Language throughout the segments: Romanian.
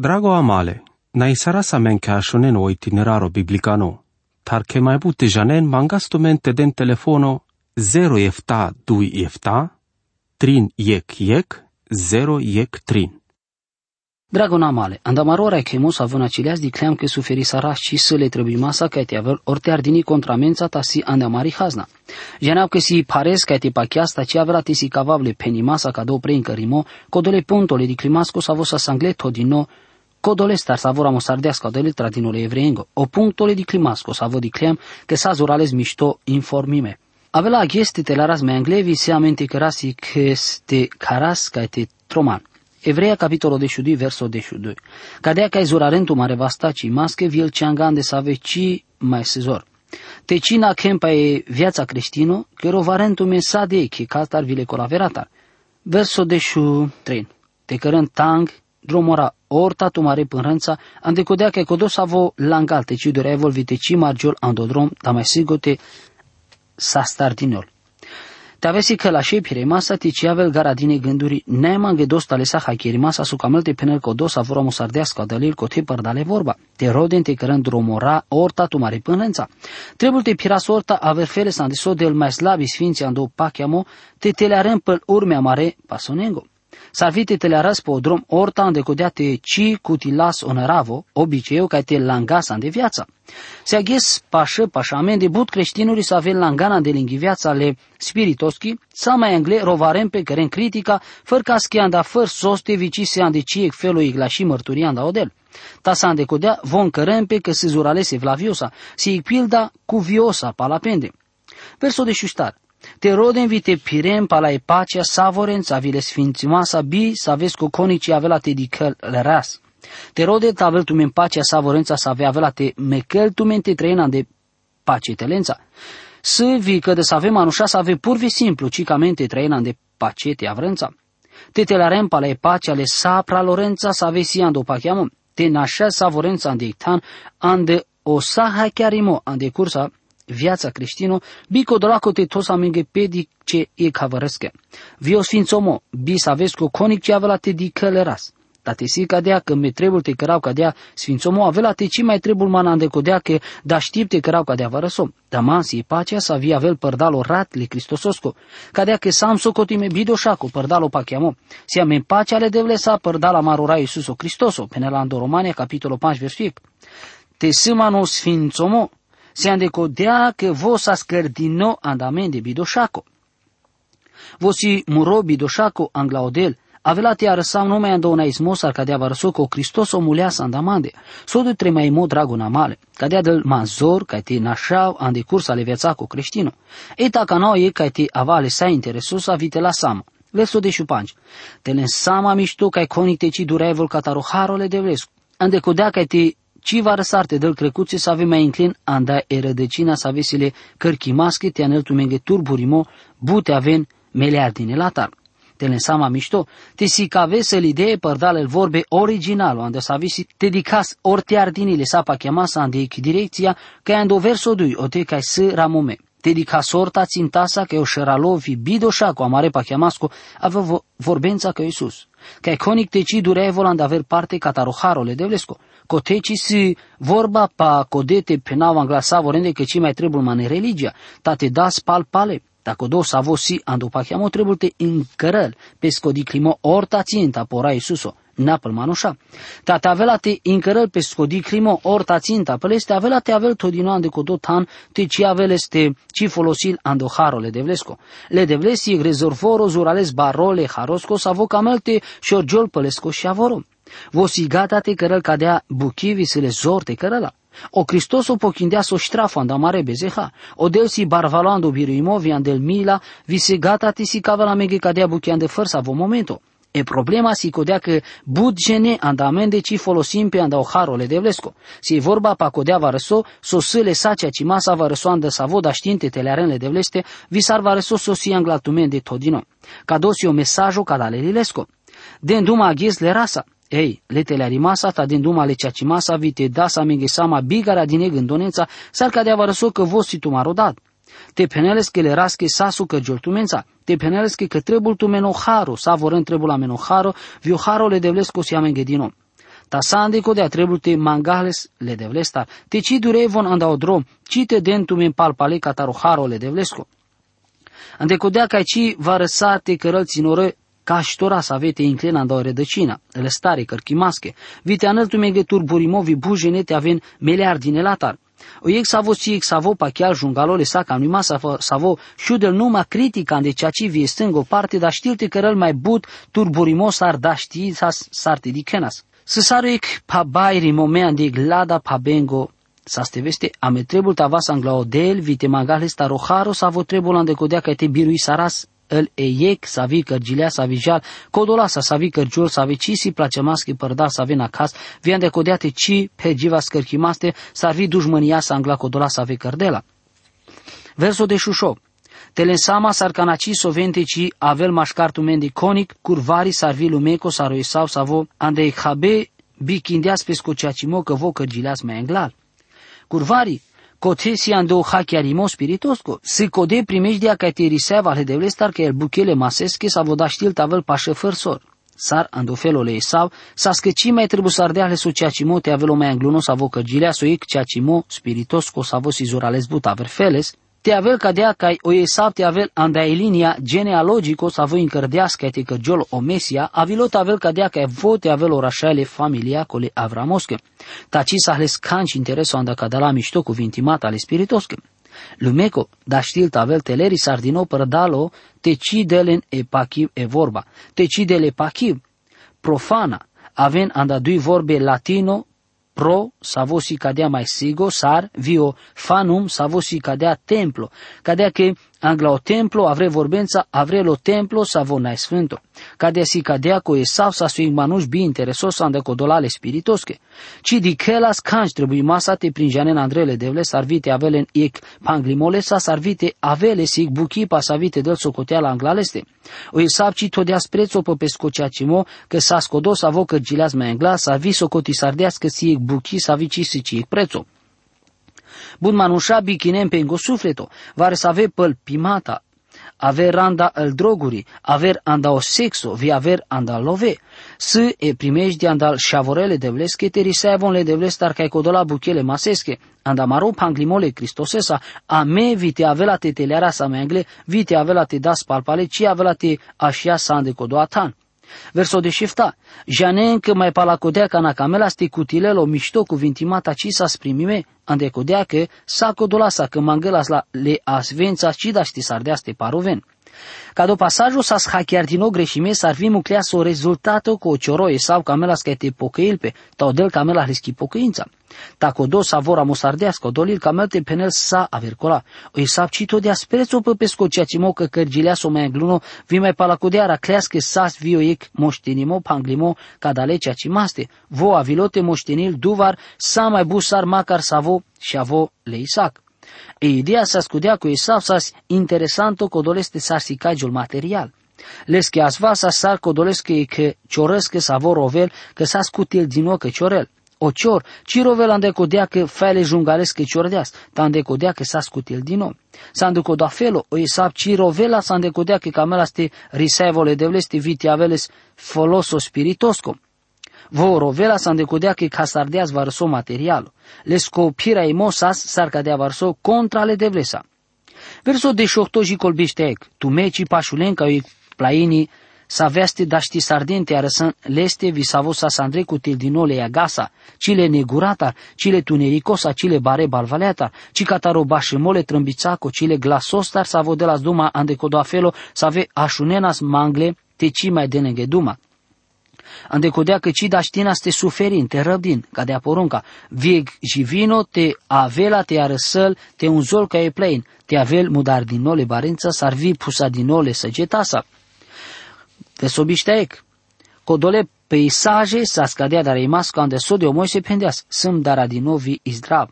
Drago amale, na isara sa men ka shonen o itineraro biblicano, tar ke mai bute janen mangasto mente den telefono 0 efta 2 efta, trin yek yek, 0 yek trin. Dragona male, andamarora che mo savona cilias di cleam che suferi sara și să le trebuie masa ca te avel orte ardini contra mența ta si andamari hazna. Janau che si pares ca te pachiasta ci avra te si cavable peni masa ca do prein cărimo, codole puntole di climasco sa vosa sangletto di no, codole star sa vora mosardească de letra din ole evreingo, o punctole di climasco sa vo di cleam che sa zurales mișto informime. Avela agesti te laras me anglevi se amente carasi che ste caras ca te troman. Evreia capitolul 22, verso 22. Cadea ca izurarentu mare vastaci masche viel ciangan de save ci mai sezor. Te cina kempa e viața creștino, că rovarentu me sa de che castar vile colaveratar. Verso 23. Te cărând tang, dromora orta tu mare pânrânța, ande codea că codos avo langal te ci dorea evolvite ci margiol andodrom, da mai sigote sa stardinol. Te avesi că la șei piremasa ti ci avel garadine gânduri neman ge dosta lesa hakirimasa su camelte penel ko dosa vora musardească dalil ko te părdale vorba. Te roden te cărând dromora orta tu mare pânănța. Trebuie te piras orta aver fele san diso del mai slabi sfinți ando pachiamo te telearem pel urmea mare pasonengo. Sarvite te le arăs pe o drum orta ande codea te ci cutilas onoravo, obiceiul ca te langas de viața. Se aghes pașă pașamen de but creștinului să avem langana de linghi viața le spiritoschi, sa mai angle rovarem pe care în critica, făr ca schianda făr soste vici se ande ciec felul igla și mărturia da odel. Ta sa ande codea von cărempe că se zuralese vlaviosa, si pilda cu viosa palapende. Verso de șustar. Te rodem vite pirem pala e pacea savorența vile sfințimoasa bi să aveți cu conici avela te dicăl ras. Te rode ta avel tu men pacea savorența să avea avela te mecăl tu men te treina de pace telența. Să vi că de să avem anușa să ave pur simplu, ci camente treina de pace te avrența. Te te la rempa e pacea le sapra lorența să ave si ando pachiamo. Te nașa savorența ande ictan ande o sa hai chiar imo ande cursa viața creștină, bico draco te tosa menge pedi ce e cavărăscă. Vio sfințomo, bi să aveți cu conic ce avea te di călăras. Da te si cadea că me trebuie te cărau cadea sfințomo avea te ci mai trebuie mana de codea că da știp te cărau cadea vărăsom. Da mansi e pacea să avea avel părdalo rat le Cristososco. Cadea că sam socotime bidoșaco părdalo pachiamo. Si amen pacea le devle sa părdala marora Iisuso Cristoso. Penelando Romania capitolul 5 verset. Te sâmano sfințomo se andecodea che vosa scardino andamende bidoșaco. Vosi muro bidoșaco anglaodel, avela te arăsam nume andona ismos ar cadea varsoco Cristos o muleasa andamande, sodu tremai mo dragona male, cadea del mazor ca te nașau ande cursa le viața cu creștino. Eta ca nou e ca te avale sa interesosa vite la sama. Verso de șupanci. Te le sama mișto ca conite ci durevol cataroharole de vrescu. Ande codea ca te ci va răsarte del crecuțe să avem mai înclin anda e rădăcina să avesile cărchimasche te anel tu menge turburimo bute aven meleardine latar. Te lensama mișto, te si ca vesel idee părdalel vorbe original, ande să avisi te dicas orte ardinile sa pa chiamasa ande direcția, ca ando verso dui o te ca să ramome. Te dica sorta țintasa că o șeralovi bidoșa cu amare pa chiamasco avea vorbența că Iisus. Ca iconic te ci durei volan aver parte cataroharole de vlesco Coteci si vorba pa codete penau anglasa vorende că ci mai trebuie mane religia, tate da spal pale. Dacă do sa vosi ando pa chiamo trebuie te încărăl, pesco di climo orta ținta pora Isuso, napăl manoșa. Tate avela te încărăl pesco di climo orta ținta, păle este avela te avel todino ande codo tan, te ci avel este ci folosil ando harole de vlesco. Le de vlesi rezervoro zurales barole harosco sa vocamelte șorgiol pălesco și avoro. Vosi gata te cărăl cadea buchivi să le zor te cărăla. O Cristoso pochindea so ștrafo anda mare bezeha. O del si barvalando biruimovi andel mila, vi se gata te si cava la meghe cadea buchian de fărsa vo momento. E problema si codea că budgene andamende ci folosim pe anda oharole de vlesco. Si e vorba pa codea va răso, so sâle sacea ci masa va răso andă sa voda știinte telearenle de vleste, vi sar va răso so si anglatumen de todino. Ca dosi o mesajo ca lilesco. Den duma aghies le rasa. Ei, letele rimasa ta din duma le ceacimasa vite da sa menge sama bigara din gândonența, sar ca de avărăso că vosi tu marodat. Te peneles că le rasche sasu că gioltumența, te peneles că trebul tu menoharo, sa vorân trebul la menoharo, vioharo le devlesco si amenge dino. Ta sande kodea trebuie te mangales le devlestar. Te ci dure von anda odrom, ci te dentum in palpale cataroharo le devlesco. Ande kodea ca ci va răsate cărăl ținore ca ștora să avete inclina da rădăcina, le stare cărchimasche, vite anăltu meghe turburimovi bujenete aven meleardine latar. O ek savo si ek savo pa chiar jungalole sa cam nima savo șudel numa critica de ceea ce vie stângo parte, dar știlte că răl mai but turburimos ar da știi s-ar te dicenas. Să sară ek pa bairi momenan de glada pa bengo sa ste veste ame trebul ta vas anglaodel vite magales ta roharo savo trebul andecodea ca te birui saras îl eiec, să vi cărgilea, să vijal, codola să vi cărgiul, să vi ci si place maschi părda să vi acas, vian de codeate ci pe giva scărchimaste, să vi dușmânia să angla codola să vi cărdela. Verso de șușo. Telensama sarcanaci sovente ci avel mașcartu mendi conic, curvari sarvi lumeco saroisau savo, ande habe bicindeas pe scociacimo că vo cărgileas mai englal. Curvari, Kotesi ando hachiarimo spiritosco. Si code primejdia ca te riseva le devlestar că el buchele masesche sa voda știl tavel pa șefer sor. Sar ando felole esau, sa scăci mai trebuie să ardea le so ceacimo te avelo mai angluno sa vo cărgilea so ic ceacimo spiritosco sa vo sizurales but aver feles, te avel cadea ca o esab te avel anda e linia genealogico sa vo incărdească te cărgiol o mesia, avilot avel cadea ca vo te avel orașale familia cole avramosche. Taci sa hles canci intereso anda cadala mișto cuvintimat ale spiritosche. Lumeco, da știl tavel teleri sardino părdalo, te cidelen e pachiv e vorba, te cidele pachiv, profana, aven anda dui vorbe latino pro savo si cadea mai sigo sar vio fanum savo si cadea templo. Cadea che angla o templo avre vorbența avre lo templo savo nai sfânto cadea si cadea co esav sa su manuș bi interesos ande codolale spiritosche ci di kelas canci trebuie masa te prinjane în andrele devle sarvite avelen ic panglimole sa sarvite avele sig buchipa savite del socoteala anglaleste. O esav ci todea sprețo pe pescociacimo că sa scodos avo cărgileaz mai angla sa vi socoti sardească si ic buchi sa vi ci si ci ic prețo. Bun manușa bichinem pe sufleto, vare să ave păl pimata, aver anda al droguri, aver anda o sexo, vi aver anda love. Să e primești andal șavorele de vlesche, te risevon le de vlestar ca codola buchele masesche, anda maro panglimole cristosesa, a me vite avela te teleara sa mengle, vite avela te das palpale, ci avela te așia sa ande codoatan. Verso de șifta, janen că mai palacodea ca na camela sti cutilelo mișto cuvintimata ci sa sprimime, ande codea că sa codolasa că mangelas la le asvența ci da ști sardeaste paroven. Ca do pasajul sa schachiar din o greșime s-ar fi mucleas o rezultato cu o cioroie sau camelas că te pocăilpe, tau del camela rischi pocăința. Tako do savora mosardească, dolil camelte penel sa avercola. O isap cito de asprețo pe pesco ceea ce mo că cărgilea so mai gluno, vi mai palacodeara clească sas vio ec moștenimo panglimo cadale ceea ce maste. Vo avilote moștenil duvar sa mai busar macar savo și avo le isac. E ideea sa scudea cu Esav sas interesanto codoleste sarsicagiul material. Les que asva sa sar codolesc că cioresc sa vor rovel că sa scutil din ocă ciorel. O cior, ci rovel ande codea că fele jungalesc că ciordeas, ta ande codea că sa scutil din om. Sa ande coda felo, o Esav ci rovela sa ande codea că camela ste risevole devleste viti aveles foloso spiritosco. Voro, vela sa andecodea că casardeas varso materialo. Les copira emosas sarcadea varso contra le devlesa. Verso de șoctoji colbișteec, tu meci pașulenca ui plaini sa veste daști sardente arăsăn leste visavo sa sandre cu tildinole agasa, cile negurata, cile tunericosa, cile bare balvaleata, ci cataro bașemole trâmbițaco, cile glasostar sa vodelas duma andecodoafelo sa ave așunenas mangle, te ci mai deneghe duma. Andecodea că ci da știna te suferin, te răbdin, ca de porunca. Vieg și vino te avela te arăsăl, te unzol ca e plein, te avel mudar din nole barința, s-ar vi pusa din nole săgetasa. Te sobișteec. Codole peisaje sa scadea dar imas ca ande de omoi se pendeas, sâm dara din novi izdrab.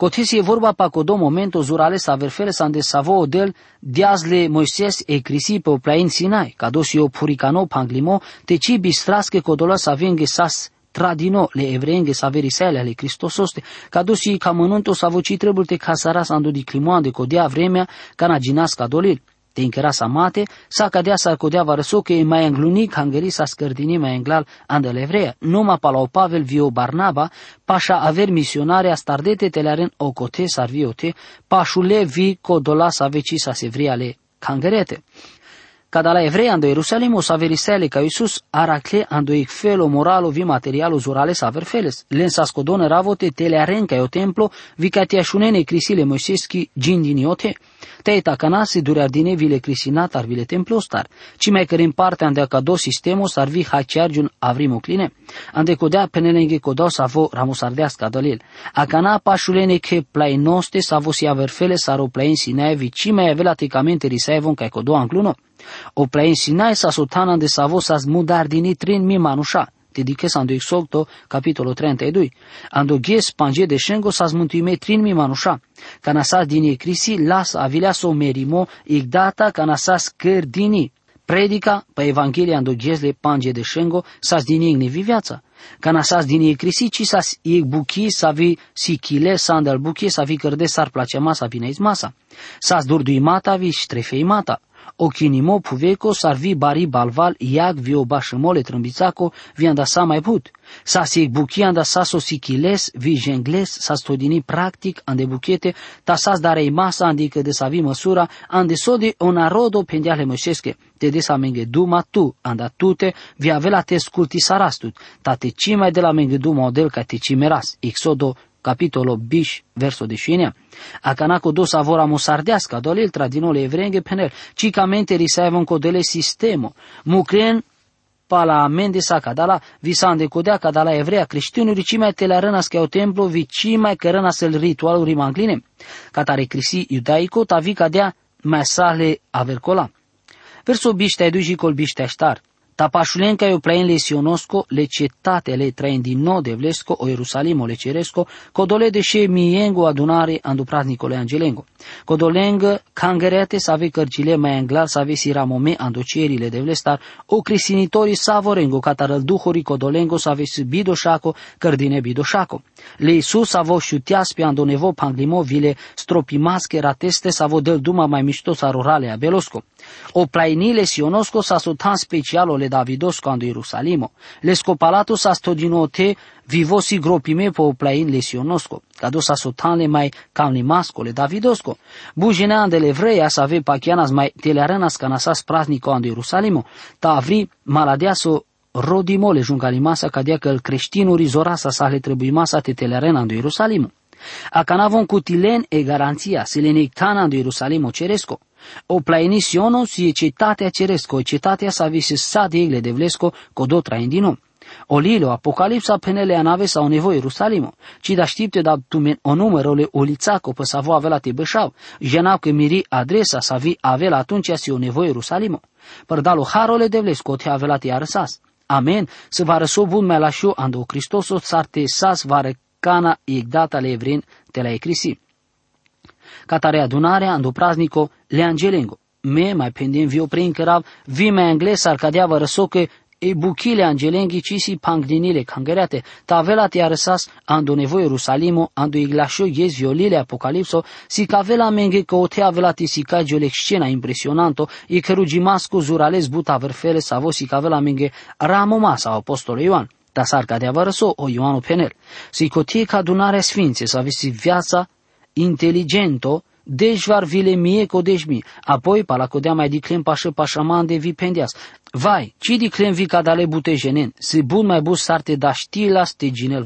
Cotis e vorba pa codo momento zurale sa verfele sa ande savo odel diazle Moises e crisi pe o plain Sinai, ca dos o puricano panglimo, te ci bistrasche codola sa venghe sas tradino le evreenghe sa verisele ale Cristososte, ca dos i ca mănânto sa voci trebuie te casara sa ando di climoan de codia vremea ca na ginas ca dolil. Te inkera sa mate, sa cadea sa codea varăso că e mai îngluni hangeri sa scărdini mai englal andele evreia. Numa palau Pavel vio Barnaba, pașa aver misionare a stardete telaren ocote sarviote, pașule vi codola sa veci sa sevriale kangerete. Cada la evrei ando Ierusalimo sa verisele ca Iisus aracle ando ik felo moralo vi materialo zurale sa verfeles. Len sa scodone ravote tele arenca o templo vi ca te ashunene crisile moiseski gindini ote. Te eta canasi dure vile crisinat ar vile templo star. Ci mai cărin parte ande ca do sistemo sar vi haciargiun avrimo cline. Ande codea penelenge codo sa vo ramosardeasca dolil. A cana pașulene che plai noste sa vo si averfele saro plain sinevi ci mai avela ticamente risevon ca codo ancluno. O plain sinai sa sotana de sa vo sa smudardini trin mi manusha dediches ando Exolto, capitolo 32. Ando ghes panje de shengo sas muntuime trin mi manusha. Canasas dini crisi las avilea so merimo igdata canasas căr dini. Predica pe Evanghelia ando ghes le panje de shengo sas dini ne viața. Canasas dini crisi ci sas ig buki savi sikile sandal buki savi cărde sar place masa vine masa. Sas durdui mata vi ștrefei mata okinimo puveko sarvi bari balval iag vio bashemole trâmbițaco vi anda sa mai put. Sa si buki anda sa so sikiles vi jengles sa stodini practic ande buchete ta sas darei masa andică de savi măsura ande sodi onarodo pendiale mășesche te de sa menge duma tu anda tute vi avela te sculti sarastut ta te cimai de la menge duma odel ca te cimeras. Exodo capitolo bish verso de shinea. Akanako dos avora mosardeasca, dolil tradinole evrenge penel, cicamente risevon codele sistemo. Mucren pala amende sa cadala, visande codea cadala evrea creștinuri ci mai tele rănască o templu, vi ci mai cărănas el ritualuri mangline. Catare crisi iudaico, tavi cadea mai sale avercola. Verso biște ai duji col biște aștar. Tapașulenca eu plain le sionosco, le cetate le train din nou de vlesco, o Ierusalimo le ceresco, codole de she miengo adunare andu praznicole angelengo. Codoleng cangerete să ave cărcile mai anglar să ave siramome andu cerile de vlestar, o crisinitori savorengo catarăl duhori codolengo să ave bidoșaco, cărdine bidoșaco. Le Iisus avo șutias pe andu nevo panglimo vile stropimasche rateste să avo del duma mai mișto sa rurale a belosco. O plainile sionosco sa sotan specialo le Davidosco ando Ierusalimo. Le scopalato sa stodinote vivosi gropime po plain le sionosco. Cado sa sotan le mai masco le Davidosco. Bujina ande le vreia sa ave pachianas mai telearanas canasas praznico ando Ierusalimo. Ta avri maladeaso rodimole jungalimasa cadea că el creștinuri zorasa sa le trebuie masa te telerena ando Ierusalimo. A canavon cutilen e garanția se le nectana ando Ierusalimo ceresco. O plainisiono si cetatea ceresco, cetatea sa vise sa de egle de vlesco, codo traindino. O lilo, apocalipsa penele anave sau nevoie Ierusalimo, ci da știpte da tumen o numerole o lițaco pe savo avela te bășau, jenau că miri adresa sa vi avela atunci si o nevoie Ierusalimo. Părdalo harole de vlesco te avela te arăsas. Amen, să va răso bun mai la șo ando Cristoso te sas va recana igdata le evrin te la ecrisi catare adunarea ando praznico le angelengo. Me mai pendem vio prin cărav, vi mai angles ar cadea vă răsocă e buchile angelenghi cisi pangdinile cangerate, ta vela te arăsas ando nevoie Rusalimo, ando iglașo ies violile apocalipso, si ca vela menge că o te avela ti si ca giole scena impresionanto, e că rugimasco zurales buta verfele savo si ca vela menge ramo masa apostolo Ioan. Ta s-ar cadea vă răso o Ioanu Penel. Si cotie ca adunarea sfințe să avesi viața inteligento, dejvar vile mie codeșmi, apoi palacodea mai diclem pașă pașaman de vipendias. Vai, ci diclem vi cadale bute jenen, si bun mai bus sarte da știlas te ginel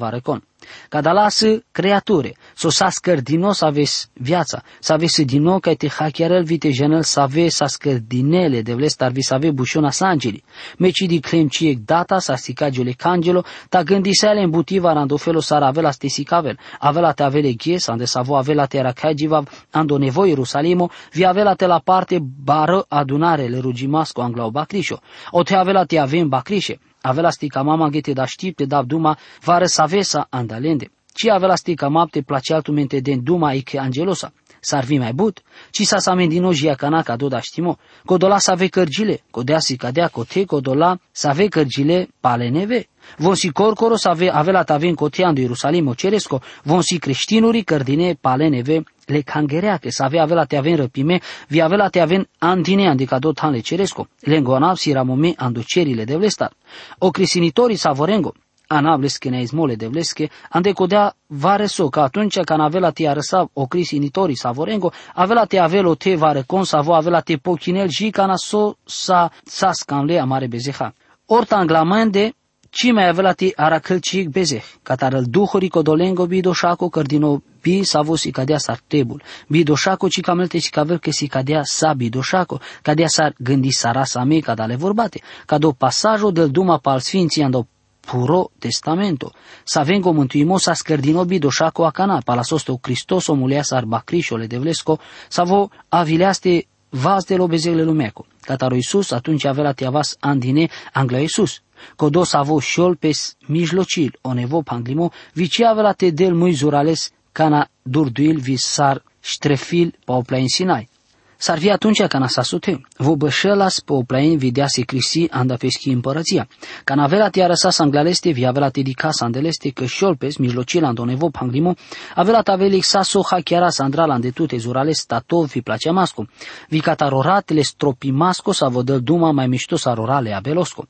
varecon ca da lasă creature, să s-a scărdino să aveți viața, să aveți din nou ca te hachiarel vite genel să aveți sa scărdinele de vle star vi să aveți bușona sangeli. Meci di clem ciec data sa sica giole cangelo, ta gândisele în butiva randofelo s-ar avea ste sicavel, avea te avele ghies, ande să vă avea te racagiva, ando nevoie Ierusalimo, vi avea te la parte bară adunare le rugimasco anglau bacrișo, o te avea te avem bacrișe, avela stica mama gete da știpte da duma vare savesa andalende. Ci avela stica mapte place altumente den duma ike angelosa. S-ar fi mai but, ci sa sa mendino jia canaca do da știmo. Codola sa ve cărgile, codea si cadea cote codola sa ve cărgile pale neve. Von si corcoro sa ave avela taven cotian de Ierusalim o ceresco, von si creștinuri cărdine paleneve le cangerea că sa ave avela te aven răpime, vi avela te aven andine andica do tan le ceresco, le îngoanav si ramome anducerile de vlestar. O crisinitorii savorengo, anables que neizmole de vleske, ande codea vare so, că atunci când avela te arăsa o crisi initori savorengo, avela te avelo te vare con savo, avela te pochinel și cana so sa sascan le amare bezeha. Orta anglamende, ci mai avela te aracălcic bezeh, catarăl duhori codolengo bidoșaco cărdino bi savo si cadea sar tebul, bidoșaco ci camelte si cavel că si cadea sa bidoșaco, cadea sar gândi sara sa me cadale vorbate, cado pasajo del duma pal sfinții ando puro testamento. Sa vengo mântuimo sa scărdino bidoșaco acana, palasosto Cristoso mulea sar bacrișole de vlesco, savo avileaste vas de lobezele lumeco. Cataro Iisus atunci avea la tiavas andine angla Iisus. Codo savo șol pes mijlocil, o nevo panglimo, vici avea la te del mui zurales cana durduil visar ștrefil pa opla în Sinai. S-ar fi atunci ca sa sute, vo bășelas pe oplain videa se crisi anda peschi împărăția. Ca navela te arăsa sanglaleste, vi avea te dica sandeleste, că șolpes, mijlocila andonevo panglimo, avea ta velic sa so hachiara sandrala andetute zurale statov fi place masco. Vi cataroratele stropimasco sa vodel duma mai mișto sa rorale abelosco.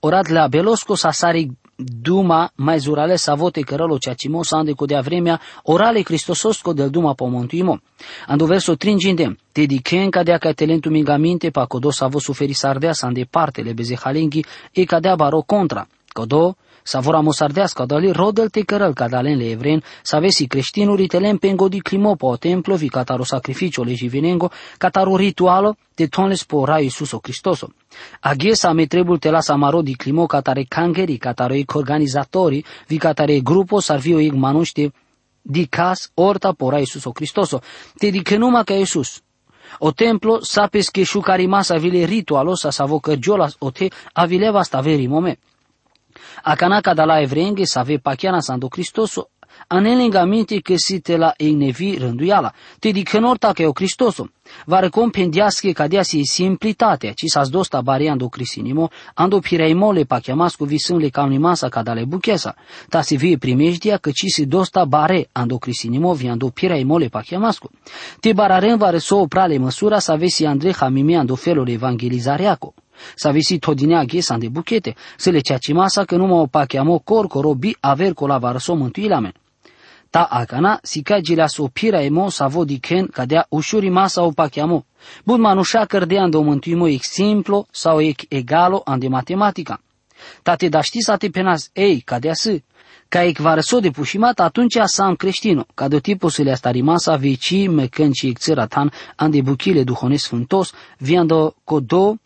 Orat le abelosco sa sari Duma mai zurale sa vote cărălo cea cimo sa ande codea vremea orale Cristososco del Duma pomontuimo. Ando verso tringinde, te dichen cadea ca talentul mingamente pa codo sa vo suferi sardea sa ande parte le bezehalenghi e cadea baro contra. Codo Savora mosardească dali rodel te cărăl cadalen le evren, savesi creștinuri telen pengo di climo po templo vi cataro sacrificio le jivinengo, cataro ritualo de tonles po ra Iisuso Cristoso. Aghesa me trebul te las amaro di climo catare cangeri, cataro ec organizatori, vi catare grupo sarvio ec manuște di cas orta po ra Iisuso Cristoso. Te di che numa ca Iisus, o templo sapes che shukarimasa vile ritualo sa savo cărgiolas o te avileva staveri moment. Akanaka dala evrenge să ave pachiana sando Cristoso, anelengamente che si te la nevi rânduiala, te dicănorta că e o Cristoso, va recompendiască ca dea si simplitatea, ci sa dosta bariando crisinimo, ando pireimole pachiamasco visânle caunimasa ca dale buchesa, ta si vie primejdia că ci si dosta bare ando crisinimo viando pireimole pachiamasco. Te bararen va reso prale măsura să avesi Andrei hamime ando felul evangelizareaco. Să visi todinea ghesa de buchete, să le masa că nu mă pacheamo corcoro bi aver la varso mântuilamen. Ta acana si cagilea so pira emo sa vodi ken cadea ușuri masa o pacheamo. Bun manușa cărdea ando mântuimo ex simplo sau ex egalo ande matematica. Ta te da ști să te penas ei cadea să, ca ec varso de pușimat atunci sam creștino, ca de tipul să le astarimasa veci mecânci ec tan ande buchile duhones sfântos, viando codo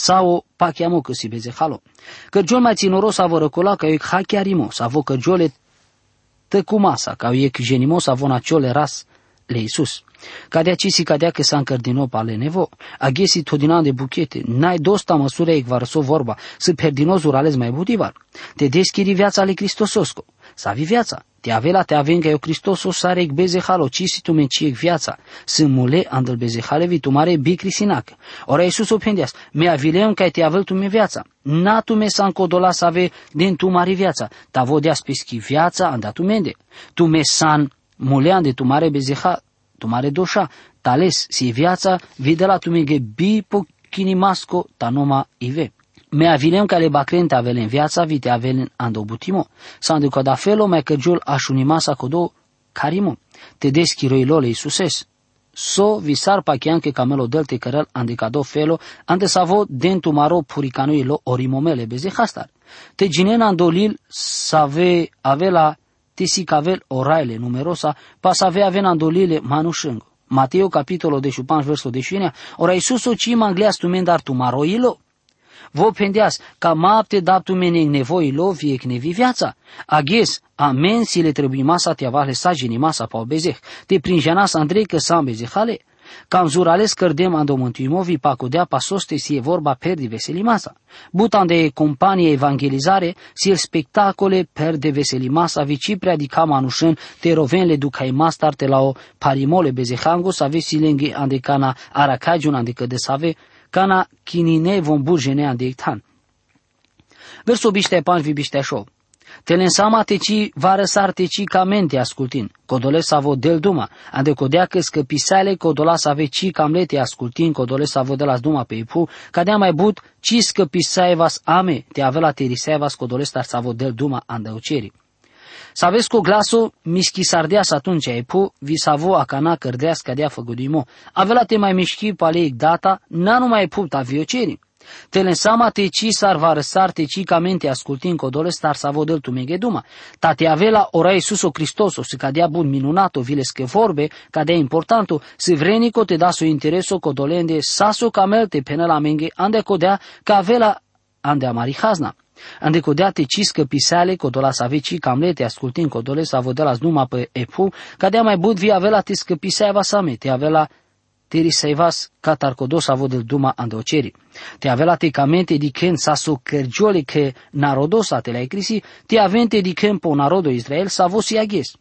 sau pachiamo că si beze halo. Cărgiol mai ținoros sa vorăcola ca eu hachiarimo, sa vo cărgiole tăcumasa, ca eu genimo sa vo naciole ras le Isus. Cadea ci si cadea că s-a încărdino pale nevo, aghesi todina de buchete, n-ai dosta măsură ec varso vorba, să perdino zurales mai butivar. Te deschiri viața ale Cristososco, să avi viața, te avela te avem că eu Hristos o sare beze halo, ci si tu menci viața, să mule andel beze hale vi tu mare bi crisinac. Ora Iisus opendias, me avileam că te avel tu me viața. Na tu me san codola să ave din tu mare viața, ta vodeas peschi viața anda tu mende. Tu me san mulean de tu mare beze ha, tu mare doșa, tales si viața videla tu mege bi po kinimasco ta noma ive. Me avilem ca le bacrente avele în viața vite avele ando butimo. Sandu că da felo mai căgiul așunima sa codo carimo. Te deschi roilole Iisuses. So visar pachian che camelo delte cărăl andicado felo ande savo dentu maro puricanui lo orimomele beze hastar. Te ginena andolil save avela tisi cavel oraile numerosa pa save avena andolile manușângo. Mateo capitolo de 5 verso de ora Iisus o cima anglia stumendar tu maroilo Vă pendeas, ca mapte daptu mene nevoi lo vie nevi viața. Aghes, amen si le trebuie masa te avale sa geni masa pa bezeh. Te prinjanas Andrei că sa bezehale. Cam zurales cărdem ando mântuimovi pa codea pa soste si e vorba perdi veselimasa. Butan de companie evangelizare, si el spectacole per de veselimasa vici predica manușen te roven le ducai mastarte la o parimole bezehango sa vesi lenghe ande cana aracajun ande că de save, kana kinine von burjene ande tan. Verso biște pan vi biște show. Telensama teci varăsar teci camente ascultin, codole savo del duma, ande codea că scăpisale codola să ave ci camlete ascultin, codole savo de las duma pe ipu, cadea mai but ci scăpisaevas ame, te avela terisaevas codole star savo del duma andăuceri. Să cu glasul mișchi sardeas atunci e pu, vi savo acana cărdeas cadea făgudimo. Avela te mai mișchi paleic data, n-a numai pu ta vioceri. Telensama te ci sar varăsar te ci camente ascultin codole star savo del tu duma. Ta te avela ora Iisuso Cristoso, se cadea bun minunato, viles che vorbe, cadea importanto, se vrenico te da su intereso codolende saso camelte pene la menge, ande codea ca avela ande amari hazna. Ande codea te ciscă pisale, codola sa veci camlete, ascultin codole sa vodelas numa pe epu, cadea mai bud vi avela te scăpisea vasame, te avela teri saivas catar codos avodel duma andoceri. Te avela te camente di ken saso kergiole che narodosa te la ecrisi, te avente di ken po narodo Israel sa vosi aghes.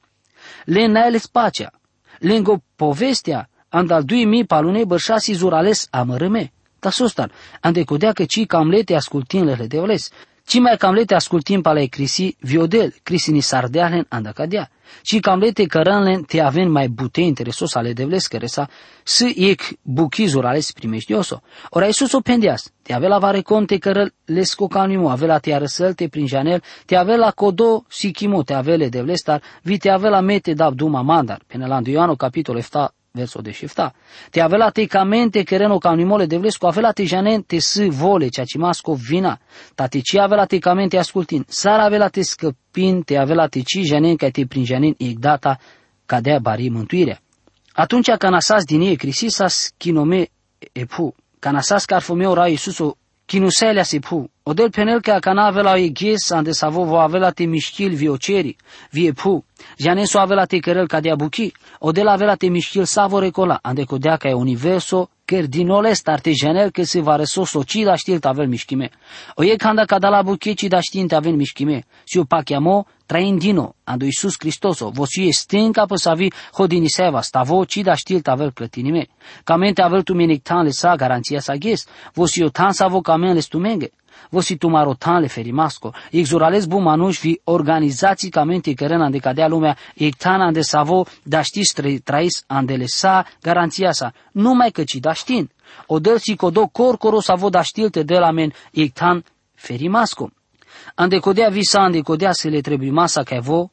Le naeles pacea, lengo povestea, andal dui mi palune bărșasi zurales amărâme. Ta sustan, ande codea că ci camlete ascultin le deoles, ci mai camlete ascultim pala e crisi viodel, crisi ni sardealen anda cadea. Ci camlete căranlen te aven mai bute interesos ale devles sa, să ec buchizur ales primeștioso. Ora Iisus o pendeas, te avea vare conte cărăl lesco canimu, avea te arăsăl te prin janel, te avea codo si chimo, te avele devlestar, vi te avea mete dab duma mandar. Pene la Ioano capitol 7 verso de shifta. Te avela te camente querendo canimole de vlesco, avela te janen te si vole, cea ci masco vina. Ta te ci avela te camente ascultin. Sara avela te scăpin, te avela te ci janen ca te prin janen igdata cadea bari mântuirea. Atunci canasas din ei crisisas kinome epu. Canasas carfumeo ra Iisuso kinusele si pu. Odel penel că cana avela e ghes ande savo vo avela te mișchil vioceri, vie pu. Janeso avela te cărel ca de abuchi. Odel avela te mișchil savo recola, ande codea ca e universo ker dinolest artejanel che se va resoso ci da știl tavel mișchime. O e kanda cada la buche ci da știn tavel mișchime. Si o pachiamo traindino ando Iisus Cristoso, vos e stenca pe savi hodini seva, stavo ci da știl tavel clătinime. Camente avel tu menictan le sa garanția sa ghes, vos o tan savo camen le stumenge vosi tumarotan le ferimasco, exurales bu manuș vi organizații camente cărân ande cadea lumea, ectan ande savo da știs trais ande le sa garanția sa, numai că ci da știn. O dăl si codo corcoro savo da știlte de la men ectan ferimasco. Ande codea visa ande codea se le trebuie masa ca vo,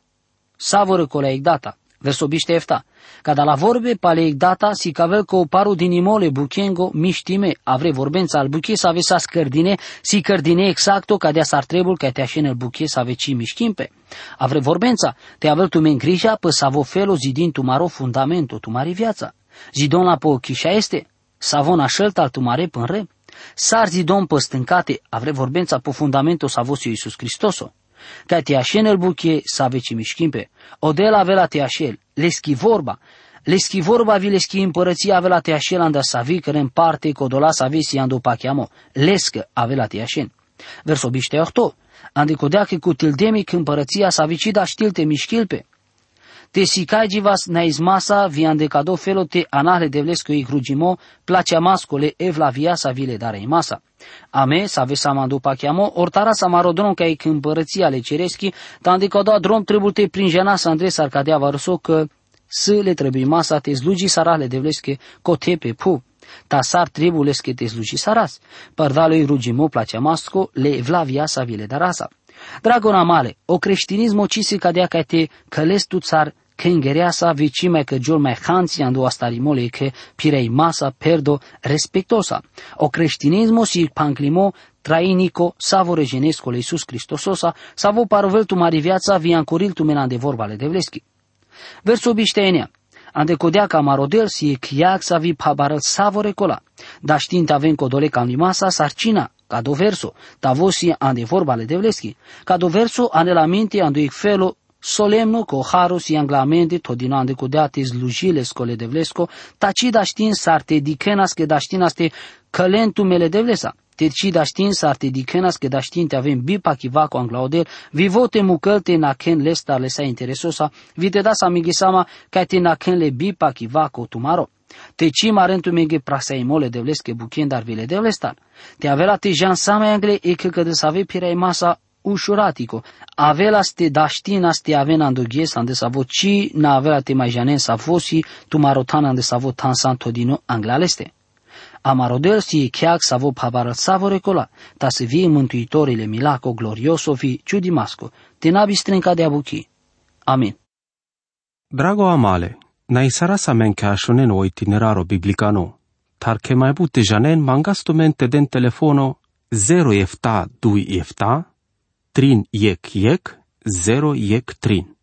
savără colea data. Verso biște efta. Cada la vorbe paleic data si cavel co paru din imole buchengo miștime avre vorbența al buche să ave sa scărdine si cărdine exacto ca dea s-ar trebul ca te așen el buche să ave ci mișchimpe. Avre vorbența te avel tu men grija pe să avo felo zidin tu maro fundamento tu mari viața. Zidon la po chișa este, savon așelt al tu mare pânre. re. Sar zidon pe stâncate, avre vorbența pe fundamento să avosiu Iisus Hristoso ca te așen el buche să aveci mișchimpe. Odela avea te așel, leschi vorba, leschi vorba vi leschi împărăția avea te așel anda să vi care în parte codola să avesi ando pachiamo, lescă avea te așen. Verso biște 8, ande codea că cu tildemic împărăția să avici da știlte mișchilpe. Te sikaidjivas na izmasa viande cado felo te anale devlesco i grugimo, place mascole evla viasa vile dare imasa. Ame, sa ve samandu pachiamo, ortara sa marodron ca i câmpărăția ale cereschi, tandi că da drom trebuie te prinjena sa Andres Arcadia Varso că să le trebuie masa te slugi sarale devlesche cote pe pu. Ta sar trebuleske te slugi saras. Pardalui rugimo place masco, le evla viasa vile darasa. Dragona male, o creștinismo ci se cadea ca te căles tu țar che ingeriasa vicime che giol mai hanzi ando a starimole che pirei masa perdo respectosa. O creștinismo si panclimo trainico savo regenesco le Iisus Hristososa, savo parovel tu mari viața vi ancoril tu mena de vorbale de vleschi. Verso bișteenea. Ande codea ca marodel si e chiac sa vi pabarăl savo recola. Da știind avem codole cam limasa sarcina, ca do verso, ta vosi ande vorbale de vleschi. Ca do verso ande la minte ando ec felo solemno co harus i anglamenti todinande cu deati slujile scole de vlesco, taci da știn sarte dicenas che da știn aste călentu mele de vlesa. Terci da știn sarte dicenas che da știn te avem bipa chiva cu anglaudel, vivote mucălte na ken lestar lesa interesosa, vite da sa migisama ca te na ken le bipa chiva cu tumaro. Te ci marentu mege prasai mole devles ke bukien dar vile devlestan. Te avela te jan sama angle e că că de save pirei masa ușuratico. Avela ste daștina ste avena andogies ande savo ci na avela te mai janen savosi tu marotan ande savo tansan todino anglaleste. Amarodel si chiac savo pavară savo recola, ta să vie mântuitorile milaco glorioso fi ciudimasco, te nabi strenca de abuchi. Amin. Drago amale, na isara sa men ka shonen o itineraro biblicano, tar ke mai bute janen mangastumente den telefono 0 efta 2 efta, trin yek yek, 0 yek trin.